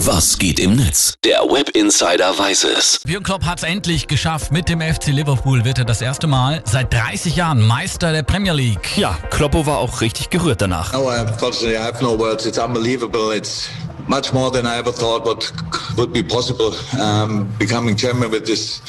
Was geht im Netz? Der Web Insider weiß es. Jürgen Klopp hat es endlich geschafft. Mit dem FC Liverpool wird er das erste Mal seit 30 Jahren Meister der Premier League. Ja, Kloppo war auch richtig gerührt danach. No, uh, unfortunately, I have no words. It's unbelievable. It's much more than I ever thought what would be possible. Um, becoming chairman with this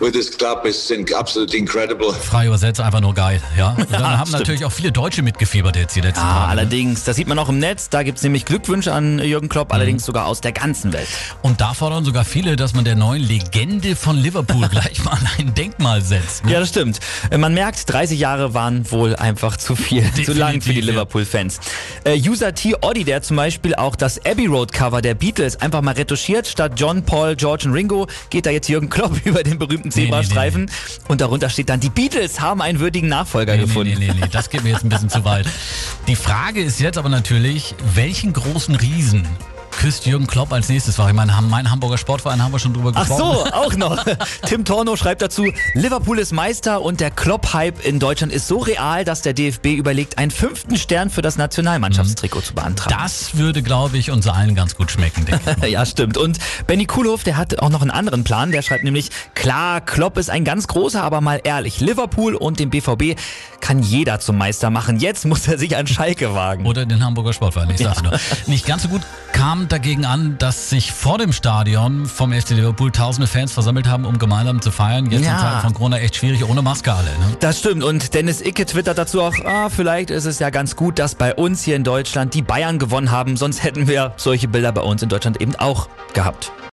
with this club is absolutely incredible. Frei übersetzt einfach nur geil. Ja? Und dann haben stimmt. natürlich auch viele Deutsche mitgefiebert jetzt die letzten Ah, Tage. ne? allerdings, das sieht man auch im Netz, da gibt's nämlich Glückwünsche an Jürgen Klopp, allerdings sogar aus der ganzen Welt. Und da fordern sogar viele, dass man der neuen Legende von Liverpool gleich mal ein Denkmal setzt. ne? Ja, das stimmt. Man merkt, 30 Jahre waren wohl einfach zu viel, zu lang für die ja. Liverpool-Fans. Äh, User T. Oddy, der zum Beispiel auch das Abbey Road Cover der Beatles einfach mal retuschiert, statt John, Paul, George und Ringo geht da jetzt Jürgen Klopp über den berühmten Nee, nee, Zebrastreifen und darunter steht dann, die Beatles haben einen würdigen Nachfolger Nee, nee, gefunden. nee, nee, nee, das geht mir jetzt ein bisschen zu weit. Die Frage ist jetzt aber natürlich, welchen großen Riesen küsst Jürgen Klopp als nächstes? War ich meine, mein Hamburger Sportverein haben wir schon drüber Ach gesprochen. so, auch noch. Tim Torno schreibt dazu, Liverpool ist Meister und der Klopp-Hype in Deutschland ist so real, dass der DFB überlegt, einen fünften Stern für das Nationalmannschaftstrikot zu beantragen. Das würde, glaube ich, uns allen ganz gut schmecken, denke ich. Ja, stimmt. Und Benny Kuhlhoff, der hat auch noch einen anderen Plan. Der schreibt nämlich, klar, Klopp ist ein ganz großer, aber mal ehrlich, Liverpool und den BVB kann jeder zum Meister machen. Jetzt muss er sich an Schalke wagen. Oder den Hamburger Sportverein, ich sag's nur. Nicht ganz so gut kam dagegen an, dass sich vor dem Stadion vom FC Liverpool tausende Fans versammelt haben, um gemeinsam zu feiern. Jetzt Ja. in Zeiten von Corona echt schwierig, ohne Maske alle. Ne? Das stimmt. Und Dennis Icke twittert dazu auch, ah, vielleicht ist es ja ganz gut, dass bei uns hier in Deutschland die Bayern gewonnen haben. Sonst hätten wir solche Bilder bei uns in Deutschland eben auch gehabt.